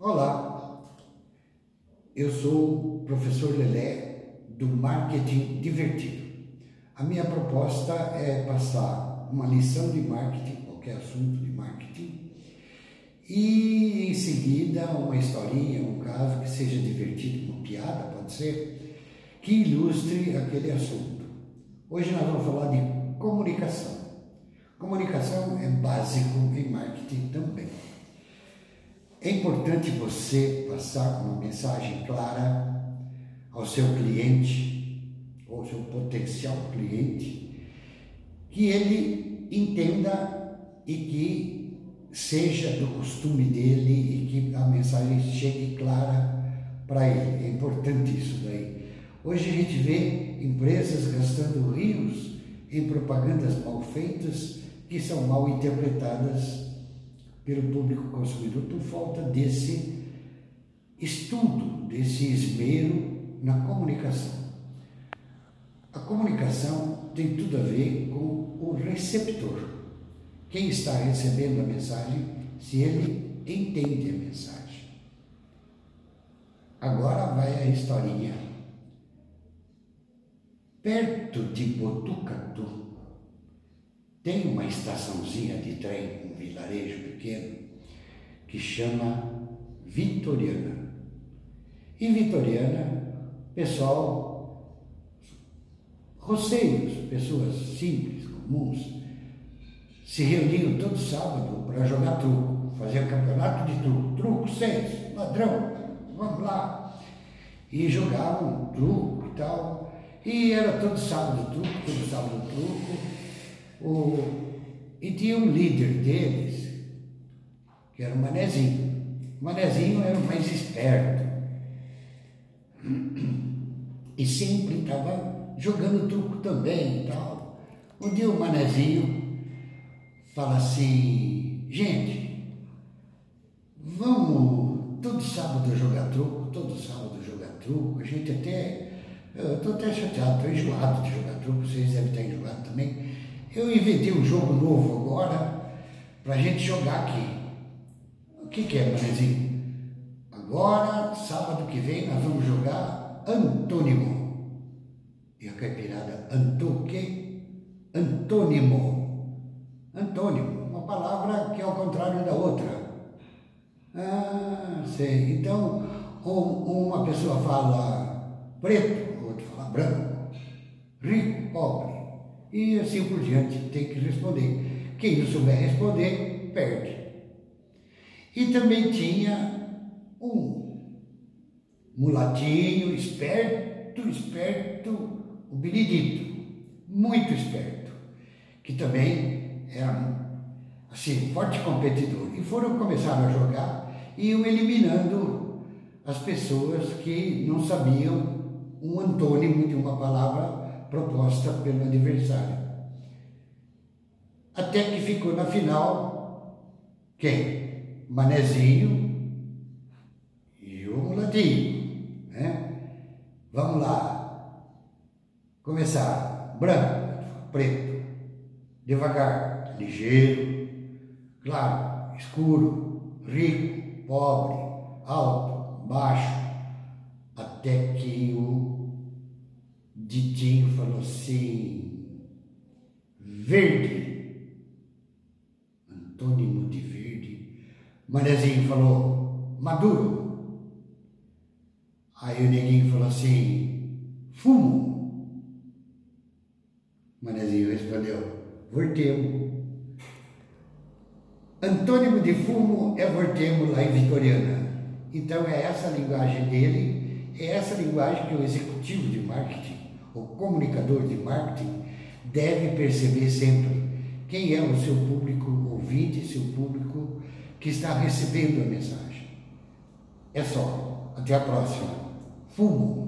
Olá, eu sou o professor Lelé do Marketing Divertido. A minha proposta é passar uma lição de marketing, qualquer assunto de marketing, e em seguida uma historinha, um caso que seja divertido, uma piada, pode ser, que ilustre aquele assunto. Hoje nós vamos falar de comunicação. Comunicação é básico em marketing também. É importante você passar uma mensagem clara ao seu cliente, ou seu potencial cliente, que ele entenda e que seja do costume dele e que a mensagem chegue clara para ele. É importante isso daí. Hoje a gente vê empresas gastando rios em propagandas mal feitas que são mal interpretadas pelo público consumidor por falta desse estudo, desse esmero na comunicação. A comunicação tem tudo a ver com o receptor. Quem está recebendo a mensagem, se ele entende a mensagem. Agora vai a historinha. Perto de Botucatu, tem uma estaçãozinha de trem, um vilarejo pequeno, que chama Vitoriana. Em Vitoriana, pessoal, roceiros, pessoas simples, comuns, se reuniam todo sábado para jogar truco, fazer campeonato de truco, truco seis, ladrão, vamos lá. E jogavam truco e tal. E era todo sábado truco, todo sábado truco. O, e tinha um líder deles, que era o Manezinho. O Manezinho era o mais esperto. E sempre estava jogando truco também e tal. Um dia o Manezinho fala assim, gente, vamos todo sábado jogar truco, todo sábado jogar truco, a gente até. Eu estou até chateado, estou enjoado de jogar truco, vocês devem estar enjoados também. Eu inventei um jogo novo agora para a gente jogar aqui. O que, que é, Manezinho? Agora, sábado que vem, nós vamos jogar antônimo. E a caipirada, antô quê? Antônimo. Antônimo, uma palavra que é ao contrário da outra. Ah, sei. Então, uma pessoa fala preto, outra fala branco, rico, pobre e assim por diante, tem que responder. Quem não souber responder, perde. E também tinha um mulatinho, esperto, esperto, o Benedito, muito esperto, que também era assim, forte competidor. E foram começar a jogar e iam eliminando as pessoas que não sabiam um antônimo de uma palavra proposta pelo adversário. Até que ficou na final quem? Manezinho e o Mulatinho. Né? Vamos lá. Começar. Branco, preto. Devagar, ligeiro. Claro, escuro, rico, pobre, alto, baixo. Até que o Ditinho falou assim, verde, antônimo de verde. Manezinho falou, maduro. Aí o neguinho falou assim, fumo. Manezinho respondeu, vortemo. Antônimo de fumo é vortemo lá em Vitoriana. Então é essa a linguagem dele, é essa linguagem que o executivo de marketing o comunicador de marketing deve perceber sempre quem é o seu público ouvinte, seu público que está recebendo a mensagem. É só. Até a próxima. Fumo.